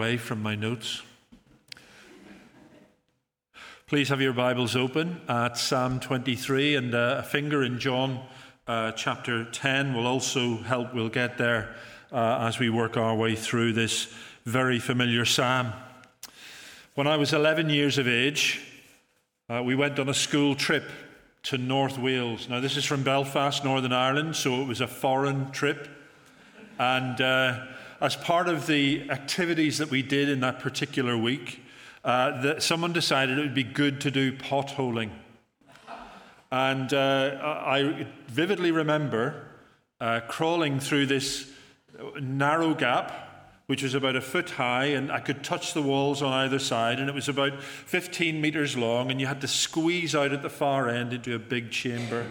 away from my notes. Please have your Bibles open at Psalm 23 and uh, a finger in John uh, chapter 10 will also help. We'll get there uh, as we work our way through this very familiar psalm. When I was 11 years of age, uh, we went on a school trip to North Wales. Now, this is from Belfast, Northern Ireland, so it was a foreign trip. And uh, as part of the activities that we did in that particular week, uh, that someone decided it would be good to do potholing. And uh, I vividly remember uh, crawling through this narrow gap, which was about a foot high, and I could touch the walls on either side, and it was about 15 meters long, and you had to squeeze out at the far end into a big chamber.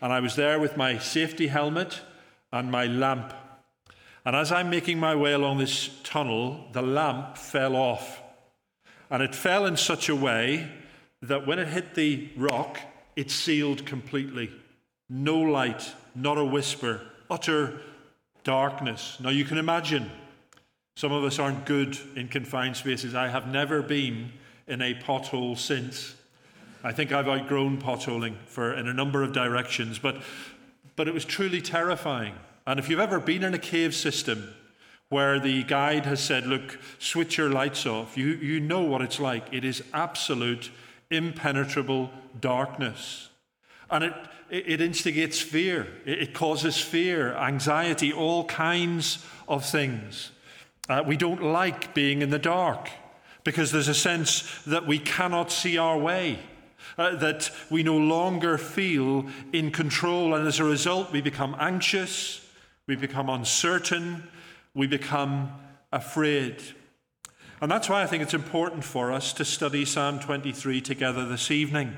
And I was there with my safety helmet and my lamp and as I'm making my way along this tunnel, the lamp fell off. And it fell in such a way that when it hit the rock, it sealed completely. No light, not a whisper, utter darkness. Now you can imagine, some of us aren't good in confined spaces. I have never been in a pothole since. I think I've outgrown potholing for in a number of directions, but, but it was truly terrifying. And if you've ever been in a cave system where the guide has said, look, switch your lights off, you, you know what it's like. It is absolute, impenetrable darkness. And it, it instigates fear, it causes fear, anxiety, all kinds of things. Uh, we don't like being in the dark because there's a sense that we cannot see our way. Uh, that we no longer feel in control, and as a result, we become anxious, we become uncertain, we become afraid. And that's why I think it's important for us to study Psalm 23 together this evening.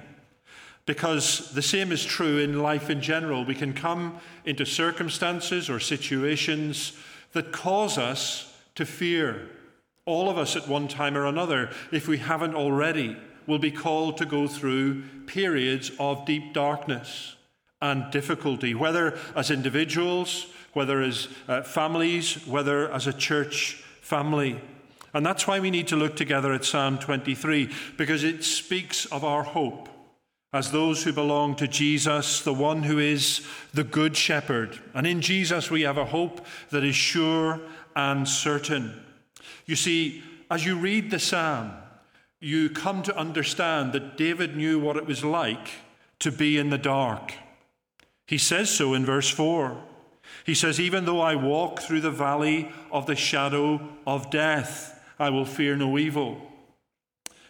Because the same is true in life in general. We can come into circumstances or situations that cause us to fear. All of us at one time or another, if we haven't already, will be called to go through periods of deep darkness and difficulty, whether as individuals whether as uh, families, whether as a church family. And that's why we need to look together at Psalm 23, because it speaks of our hope as those who belong to Jesus, the one who is the Good Shepherd. And in Jesus, we have a hope that is sure and certain. You see, as you read the psalm, you come to understand that David knew what it was like to be in the dark. He says so in verse 4. He says, Even though I walk through the valley of the shadow of death, I will fear no evil.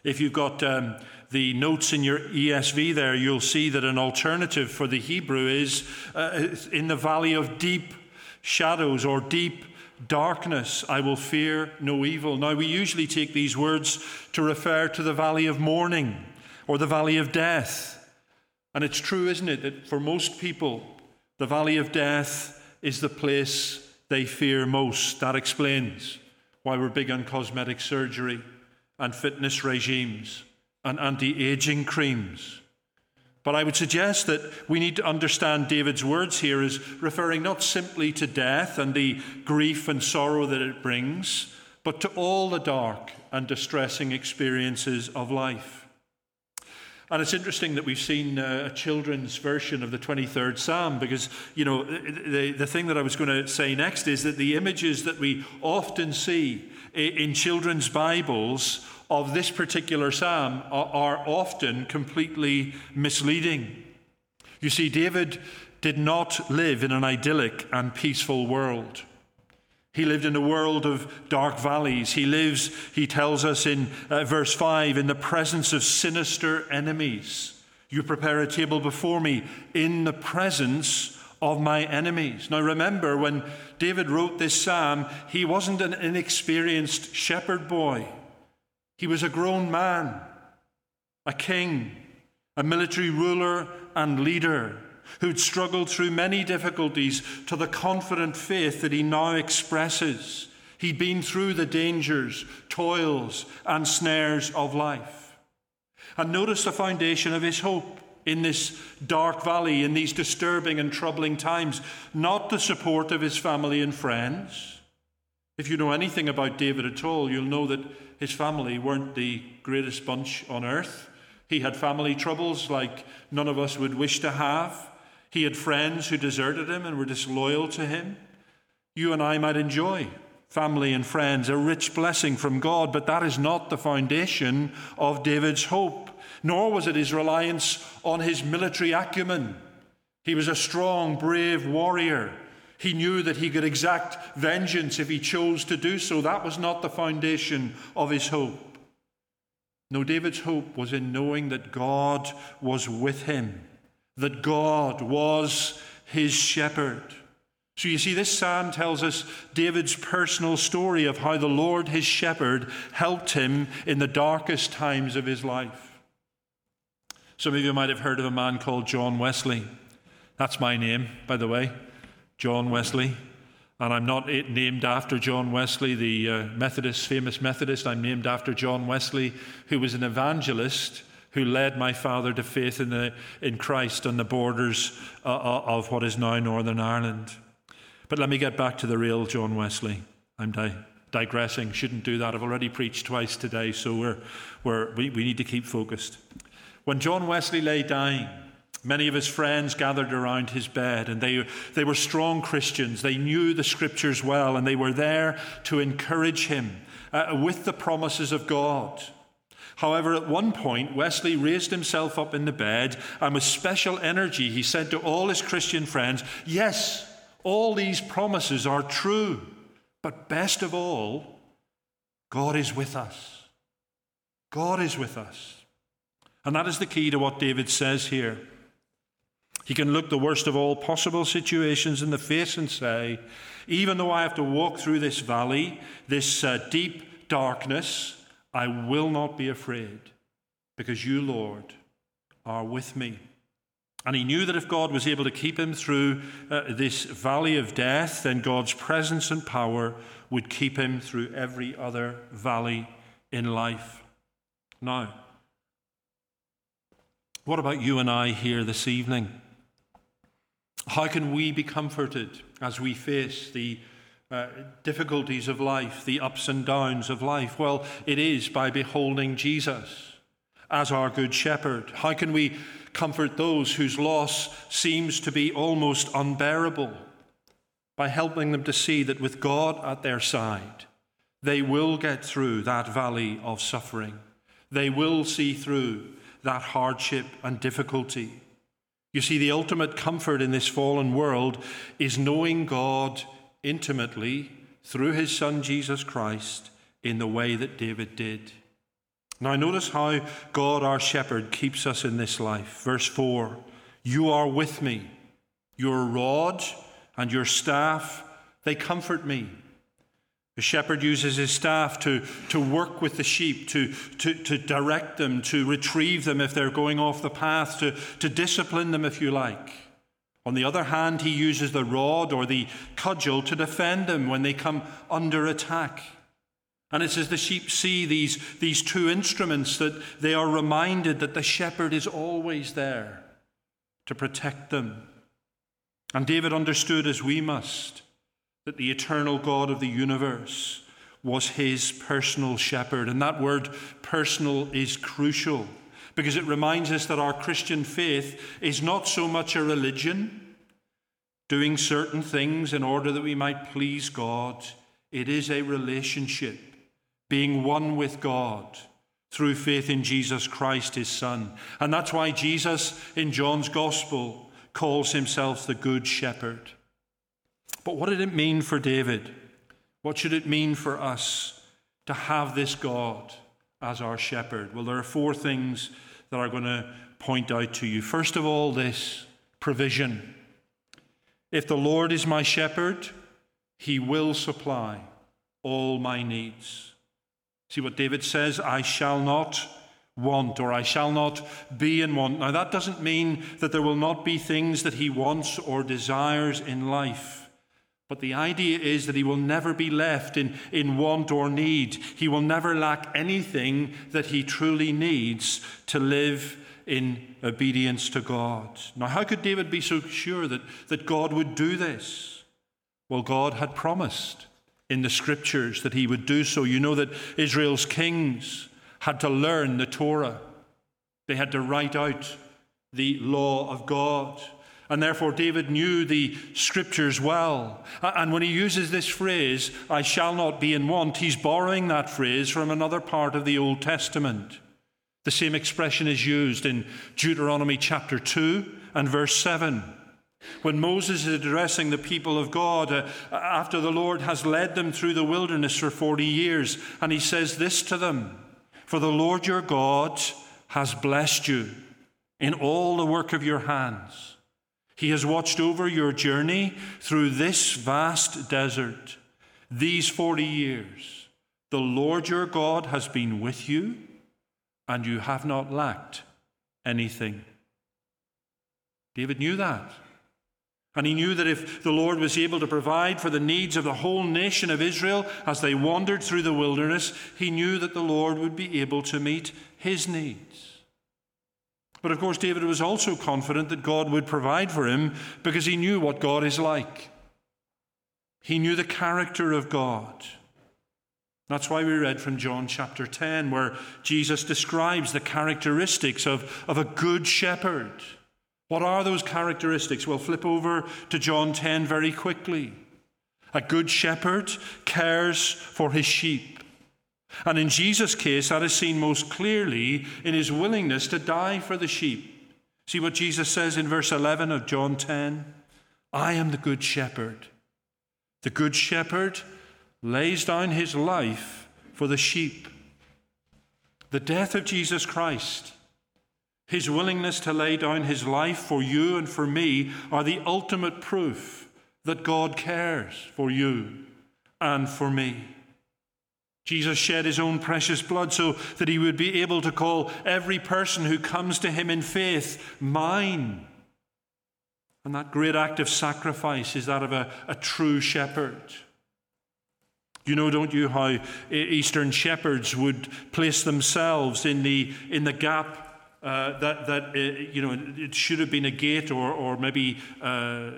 If you've got um, the notes in your ESV there, you'll see that an alternative for the Hebrew is uh, in the valley of deep shadows or deep darkness, I will fear no evil. Now, we usually take these words to refer to the valley of mourning or the valley of death. And it's true, isn't it, that for most people, the valley of death is the place they fear most. That explains why we're big on cosmetic surgery and fitness regimes and anti aging creams. But I would suggest that we need to understand David's words here as referring not simply to death and the grief and sorrow that it brings, but to all the dark and distressing experiences of life. And it's interesting that we've seen uh, a children's version of the 23rd Psalm because, you know, the, the thing that I was going to say next is that the images that we often see in children's Bibles of this particular Psalm are, are often completely misleading. You see, David did not live in an idyllic and peaceful world. He lived in a world of dark valleys. He lives, he tells us in uh, verse 5, in the presence of sinister enemies. You prepare a table before me in the presence of my enemies. Now remember, when David wrote this psalm, he wasn't an inexperienced shepherd boy. He was a grown man, a king, a military ruler and leader who'd struggled through many difficulties to the confident faith that he now expresses. He'd been through the dangers, toils, and snares of life. And notice the foundation of his hope in this dark valley, in these disturbing and troubling times, not the support of his family and friends, If you know anything about David at all, you'll know that his family weren't the greatest bunch on earth. He had family troubles like none of us would wish to have. He had friends who deserted him and were disloyal to him. You and I might enjoy family and friends, a rich blessing from God, but that is not the foundation of David's hope, nor was it his reliance on his military acumen. He was a strong, brave warrior. He knew that he could exact vengeance if he chose to do so. That was not the foundation of his hope. No, David's hope was in knowing that God was with him, that God was his shepherd. So you see, this psalm tells us David's personal story of how the Lord, his shepherd, helped him in the darkest times of his life. Some of you might have heard of a man called John Wesley. That's my name, by the way, John Wesley. And I'm not named after John Wesley, the uh, Methodist, famous Methodist. I'm named after John Wesley, who was an evangelist who led my father to faith in, the, in Christ on the borders uh, uh of what is now Northern Ireland. But let me get back to the real John Wesley. I'm di- digressing, shouldn't do that. I've already preached twice today, so we're, we're, we, we need to keep focused. When John Wesley lay dying, Many of his friends gathered around his bed, and they, they were strong Christians. They knew the scriptures well, and they were there to encourage him uh, with the promises of God. However, at one point, Wesley raised himself up in the bed, and with special energy, he said to all his Christian friends, Yes, all these promises are true, but best of all, God is with us. God is with us. And that is the key to what David says here. He can look the worst of all possible situations in the face and say, even though I have to walk through this valley, this uh, deep darkness, I will not be afraid because you, Lord, are with me. And he knew that if God was able to keep him through uh, this valley of death, then God's presence and power would keep him through every other valley in life. Now, what about you and I here this evening? How can we be comforted as we face the uh, difficulties of life, the ups and downs of life? Well, it is by beholding Jesus as our good shepherd. How can we comfort those whose loss seems to be almost unbearable? By helping them to see that with God at their side, they will get through that valley of suffering. They will see through that hardship and difficulty. You see, the ultimate comfort in this fallen world is knowing God intimately through his Son Jesus Christ in the way that David did. Now, notice how God, our shepherd, keeps us in this life. Verse 4 You are with me, your rod and your staff, they comfort me. The shepherd uses his staff to, to work with the sheep, to, to, to direct them, to retrieve them if they're going off the path, to, to discipline them if you like. On the other hand, he uses the rod or the cudgel to defend them when they come under attack. And it's as the sheep see these, these two instruments that they are reminded that the shepherd is always there to protect them. And David understood, as we must, that the eternal God of the universe was his personal shepherd. And that word personal is crucial because it reminds us that our Christian faith is not so much a religion, doing certain things in order that we might please God. It is a relationship, being one with God through faith in Jesus Christ, his Son. And that's why Jesus in John's Gospel calls himself the Good Shepherd. But what did it mean for David? What should it mean for us to have this God as our shepherd? Well, there are four things that I'm going to point out to you. First of all, this provision. If the Lord is my shepherd, he will supply all my needs. See what David says I shall not want or I shall not be in want. Now, that doesn't mean that there will not be things that he wants or desires in life. But the idea is that he will never be left in, in want or need. He will never lack anything that he truly needs to live in obedience to God. Now, how could David be so sure that, that God would do this? Well, God had promised. in the scriptures that he would do so. You know that Israel's kings had to learn the Torah, they had to write out the law of God. And therefore, David knew the scriptures well. And when he uses this phrase, I shall not be in want, he's borrowing that phrase from another part of the Old Testament. The same expression is used in Deuteronomy chapter 2 and verse 7. When Moses is addressing the people of God uh, after the Lord has led them through the wilderness for 40 years, and he says this to them For the Lord your God has blessed you in all the work of your hands. He has watched over your journey through this vast desert, these 40 years. The Lord your God has been with you, and you have not lacked anything. David knew that. And he knew that if the Lord was able to provide for the needs of the whole nation of Israel as they wandered through the wilderness, he knew that the Lord would be able to meet his needs. But of course, David was also confident that God would provide for him because he knew what God is like. He knew the character of God. That's why we read from John chapter 10, where Jesus describes the characteristics of, of a good shepherd. What are those characteristics? Well, flip over to John 10 very quickly. A good shepherd cares for his sheep. And in Jesus' case, that is seen most clearly in his willingness to die for the sheep. See what Jesus says in verse 11 of John 10 I am the good shepherd. The good shepherd lays down his life for the sheep. The death of Jesus Christ his willingness to lay down his life for you and for me are the ultimate proof that God cares for you and for me. Jesus shed his own precious blood so that he would be able to call every person who comes to him in faith mine. And that great act of sacrifice is that of a, a true shepherd. You know, don't you, how Eastern shepherds would place themselves in the, in the gap uh, that, that uh, you know, it should have been a gate or, or maybe uh,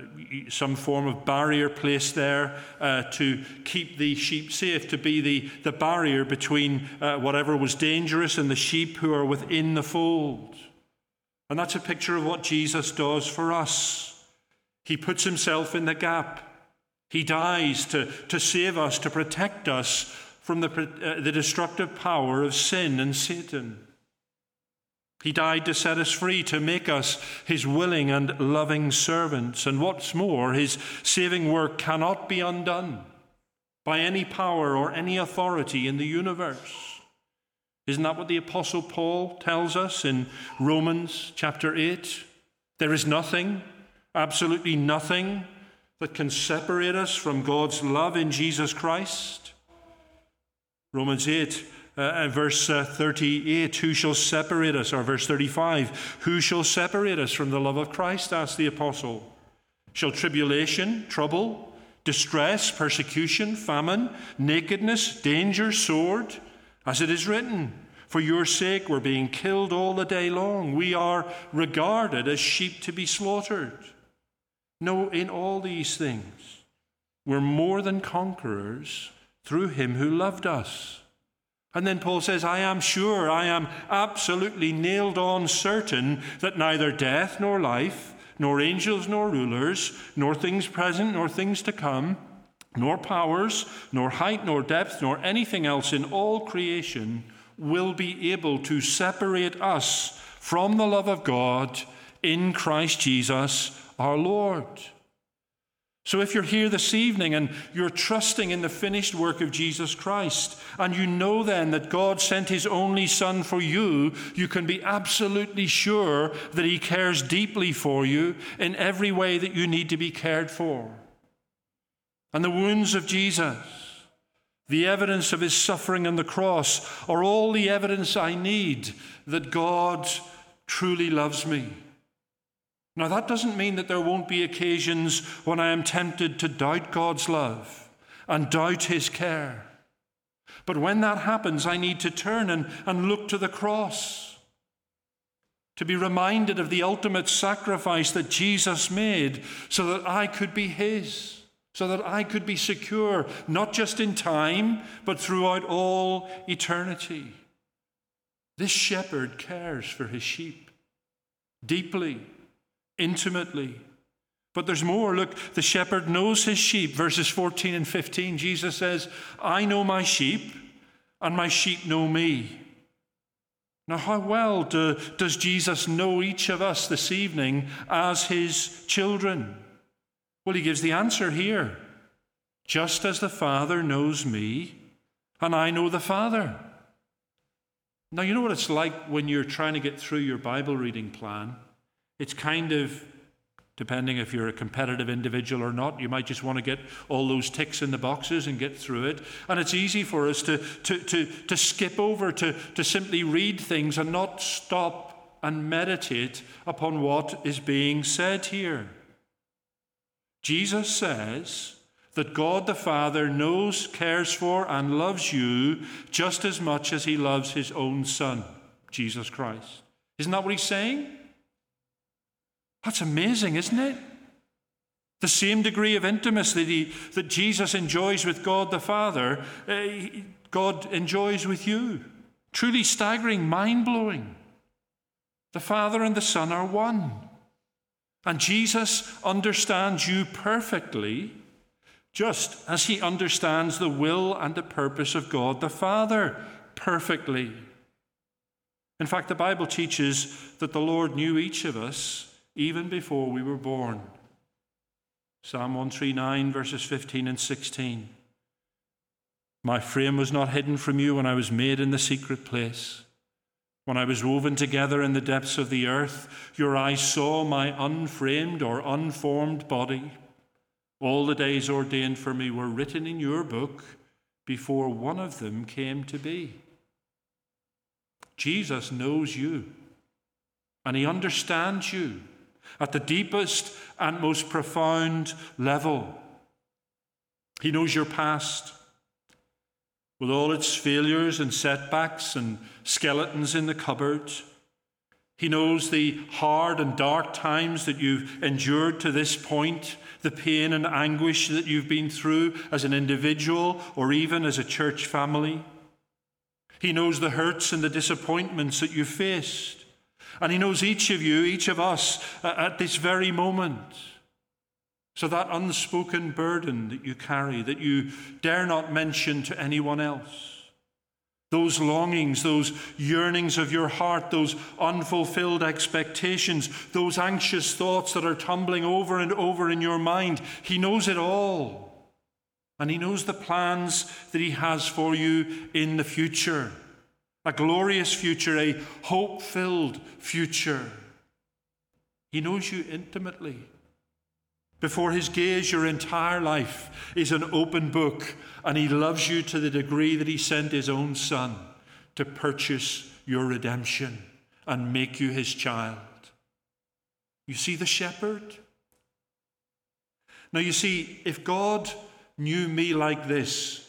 some form of barrier placed there uh, to keep the sheep safe, to be the, the barrier between uh, whatever was dangerous and the sheep who are within the fold. And that's a picture of what Jesus does for us. He puts himself in the gap. He dies to, to save us, to protect us from the, the destructive power of sin and Satan. He died to set us free, to make us his willing and loving servants. And what's more, his saving work cannot be undone by any power or any authority in the universe. Isn't that what the Apostle Paul tells us in Romans chapter 8? There is nothing, absolutely nothing, that can separate us from God's love in Jesus Christ. Romans 8 uh, verse uh, 38, who shall separate us? Or verse 35, who shall separate us from the love of Christ? asked the apostle. Shall tribulation, trouble, distress, persecution, famine, nakedness, danger, sword? As it is written, for your sake we're being killed all the day long. We are regarded as sheep to be slaughtered. No, in all these things, we're more than conquerors through him who loved us. And then Paul says, I am sure, I am absolutely nailed on certain that neither death nor life, nor angels nor rulers, nor things present nor things to come, nor powers, nor height nor depth, nor anything else in all creation will be able to separate us from the love of God in Christ Jesus our Lord. So, if you're here this evening and you're trusting in the finished work of Jesus Christ, and you know then that God sent His only Son for you, you can be absolutely sure that He cares deeply for you in every way that you need to be cared for. And the wounds of Jesus, the evidence of His suffering on the cross, are all the evidence I need that God truly loves me now, that doesn't mean that there won't be occasions when I am tempted to doubt God's love and doubt His care. But when that happens, I need to turn and, and look to the cross, to be reminded of the ultimate sacrifice that Jesus made so that I could be His, so that I could be secure, not just in time, but throughout all eternity. This shepherd cares for his sheep deeply, intimately. But there's more. Look, the shepherd knows his sheep. Verses 14 and 15, Jesus says, I know my sheep, and my sheep know me. Now, how well do, does Jesus know each of us this evening as his children? Well, he gives the answer here. Just as the Father knows me, and I know the Father. Now, you know what it's like when you're trying to get through your Bible reading plan? It's kind of, depending if you're a competitive individual or not, you might just want to get all those ticks in the boxes and get through it. And it's easy for us to, to, to, to skip over, to, to simply read things and not stop and meditate upon what is being said here. Jesus says that God the Father knows, cares for, and loves you just as much as he loves his own Son, Jesus Christ. Isn't that what he's saying? That's amazing, isn't it? The same degree of intimacy that, he, that Jesus enjoys with God the Father, uh, God enjoys with you. Truly staggering, mind blowing. The Father and the Son are one. And Jesus understands you perfectly, just as he understands the will and the purpose of God the Father perfectly. In fact, the Bible teaches that the Lord knew each of us even before we were born. Psalm 139, verses 15 and 16. My frame was not hidden from you when I was made in the secret place. When I was woven together in the depths of the earth, your eyes saw my unframed or unformed body. All the days ordained for me were written in your book before one of them came to be. Jesus knows you, and he understands you at the deepest and most profound level. He knows your past with all its failures and setbacks and skeletons in the cupboard. He knows the hard and dark times that you've endured to this point, the pain and anguish that you've been through as an individual or even as a church family. He knows the hurts and the disappointments that you've faced. And He knows each of you, each of us, at this very moment. So, that unspoken burden that you carry, that you dare not mention to anyone else, those longings, those yearnings of your heart, those unfulfilled expectations, those anxious thoughts that are tumbling over and over in your mind, He knows it all. And He knows the plans that He has for you in the future a glorious future, a hope filled future. He knows you intimately. Before his gaze, your entire life is an open book, and he loves you to the degree that he sent his own son to purchase your redemption and make you his child. You see the shepherd? Now, you see, if God knew me like this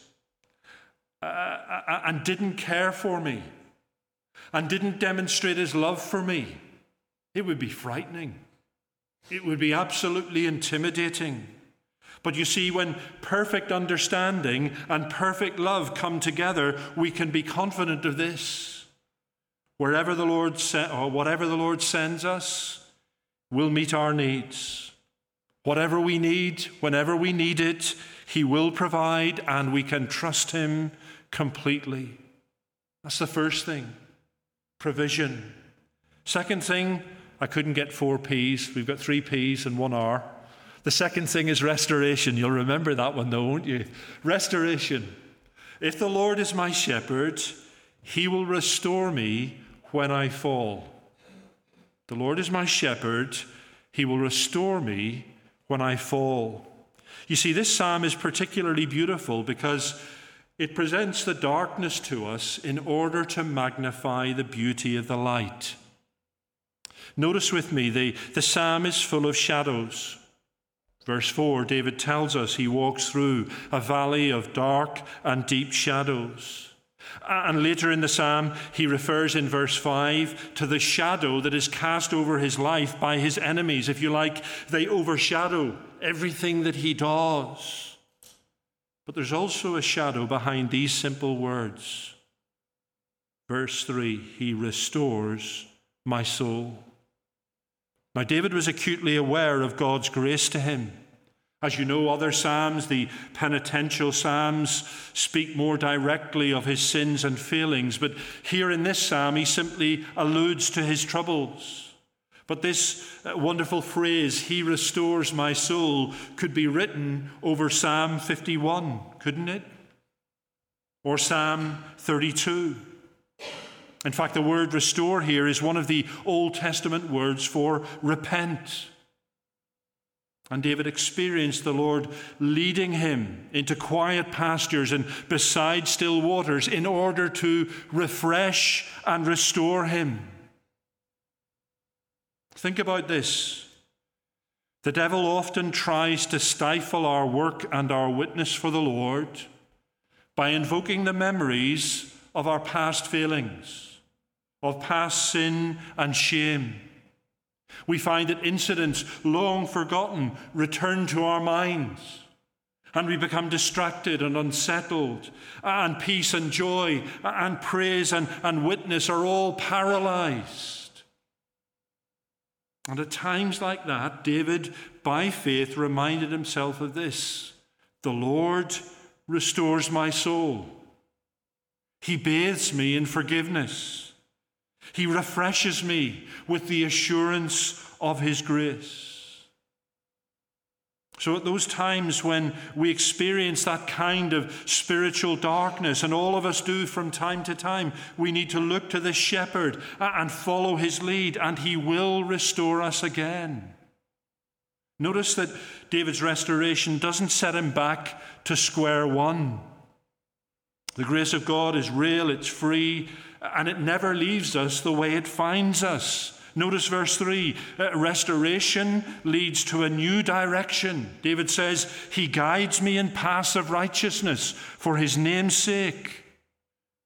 uh, uh, uh and didn't care for me and didn't demonstrate his love for me, it would be frightening. It would be absolutely intimidating. But you see, when perfect understanding and perfect love come together, we can be confident of this. Wherever the Lord se- or whatever the Lord sends us, will meet our needs. Whatever we need, whenever we need it, He will provide, and we can trust Him completely. That's the first thing provision. Second thing, I couldn't get four P's. We've got three P's and one R. The second thing is restoration. You'll remember that one, though, won't you? Restoration. If the Lord is my shepherd, he will restore me when I fall. The Lord is my shepherd, he will restore me when I fall. You see, this psalm is particularly beautiful because it presents the darkness to us in order to magnify the beauty of the light. Notice with me, the, the psalm is full of shadows. Verse 4, David tells us he walks through a valley of dark and deep shadows. And later in the psalm, he refers in verse 5 to the shadow that is cast over his life by his enemies. If you like, they overshadow everything that he does. But there's also a shadow behind these simple words. Verse 3 He restores my soul. Now, David was acutely aware of God's grace to him. As you know, other Psalms, the penitential Psalms, speak more directly of his sins and failings, but here in this Psalm, he simply alludes to his troubles. But this uh, wonderful phrase, He restores my soul, could be written over Psalm 51, couldn't it? Or Psalm 32. In fact, the word restore here is one of the Old Testament words for repent. And David experienced the Lord leading him into quiet pastures and beside still waters in order to refresh and restore him. Think about this. The devil often tries to stifle our work and our witness for the Lord by invoking the memories of our past failings, of past sin and shame we find that incidents long forgotten return to our minds. And we become distracted and unsettled, and peace and joy, and praise and, and witness are all paralyzed. And at times like that, David, by faith, reminded himself of this The Lord restores my soul, He bathes me in forgiveness. He refreshes me with the assurance of His grace. So, at those times when we experience that kind of spiritual darkness, and all of us do from time to time, we need to look to the shepherd and follow his lead, and he will restore us again. Notice that David's restoration doesn't set him back to square one. The grace of God is real, it's free, and it never leaves us the way it finds us. Notice verse 3 uh, restoration leads to a new direction. David says, He guides me in paths of righteousness for His name's sake.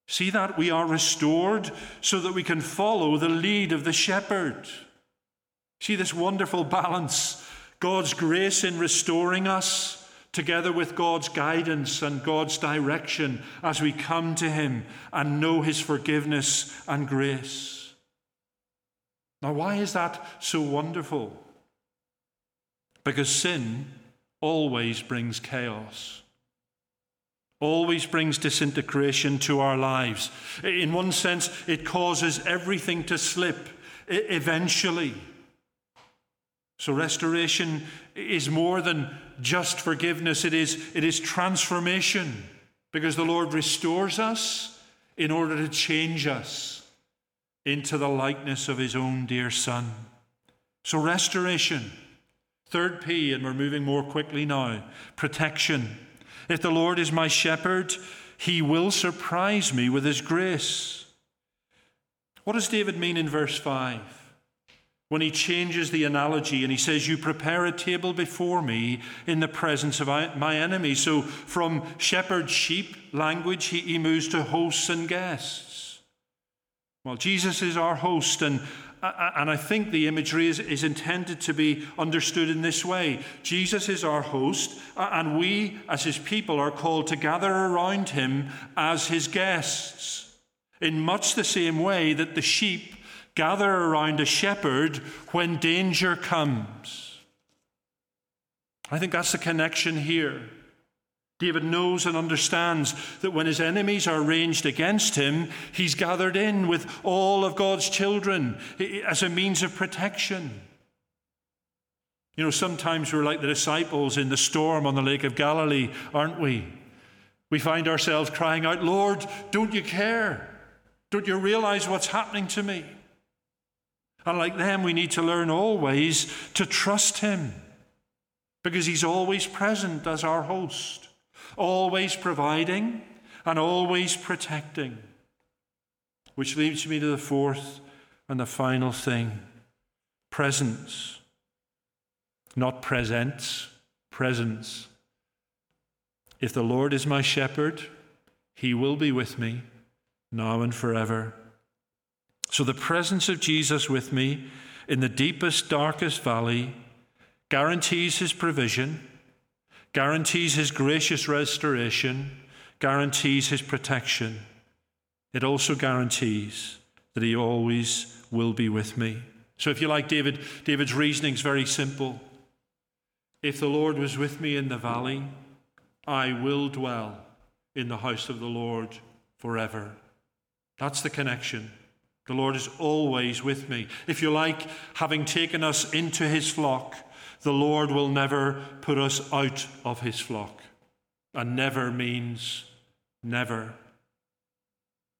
See that we are restored so that we can follow the lead of the shepherd. See this wonderful balance God's grace in restoring us together with God's guidance and God's direction as we come to Him and know His forgiveness and grace. Now, why is that so wonderful? Because sin always brings chaos, always brings disintegration to our lives. In one sense, it causes everything to slip eventually. So, restoration is more than just forgiveness, it is, it is transformation because the Lord restores us in order to change us into the likeness of His own dear Son. So, restoration. Third P, and we're moving more quickly now protection. If the Lord is my shepherd, He will surprise me with His grace. What does David mean in verse 5? when he changes the analogy and he says, You prepare a table before me in the presence of my enemies. So from shepherd sheep language, he moves to hosts and guests. Well, Jesus is our host, and, uh, uh, and I think the imagery is, is intended to be understood in this way Jesus is our host, uh, and we, as his people, are called to gather around him as his guests, in much the same way that the sheep gather around a shepherd when danger comes. I think that's the connection here. David knows and understands that when his enemies are ranged against him, he's gathered in with all of God's children as a means of protection. You know, sometimes we're like the disciples in the storm on the Lake of Galilee, aren't we? We find ourselves crying out, Lord, don't you care? Don't you realize what's happening to me? And like them, we need to learn always to trust Him because He's always present as our host, always providing and always protecting. Which leads me to the fourth and the final thing presence. Not presents, presence. If the Lord is my shepherd, He will be with me now and forever. So the presence of Jesus with me in the deepest, darkest valley guarantees his provision, guarantees his gracious restoration, guarantees his protection. It also guarantees that he always will be with me. So if you like David, David's reasoning is very simple. If the Lord was with me in the valley, I will dwell in the house of the Lord forever. That's the connection. The Lord is always with me. If you like, having taken us into his flock, the Lord will never put us out of his flock. And never means never.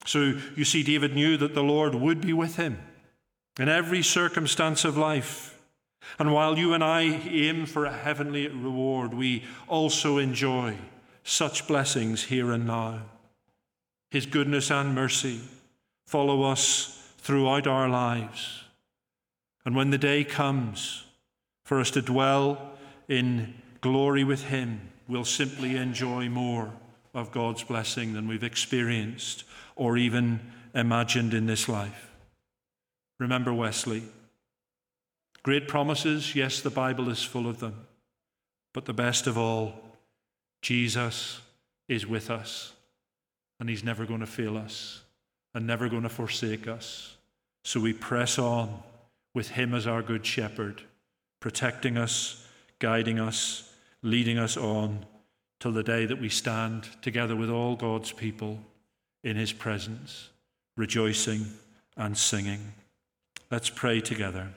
So you see, David knew that the Lord would be with him in every circumstance of life. And while you and I aim for a heavenly reward, we also enjoy such blessings here and now. His goodness and mercy follow us throughout our lives. And when the day comes for us to dwell in glory with Him, we'll simply enjoy more of God's blessing than we've experienced or even imagined in this life. Remember Wesley. Great promises, yes, the Bible is full of them. But the best of all, Jesus is with us, and He's never going to fail us and never going to forsake us. So we press on with Him as our good shepherd, protecting us, guiding us, leading us on till the day that we stand together with all God's people in His presence, rejoicing and singing. Let's pray together.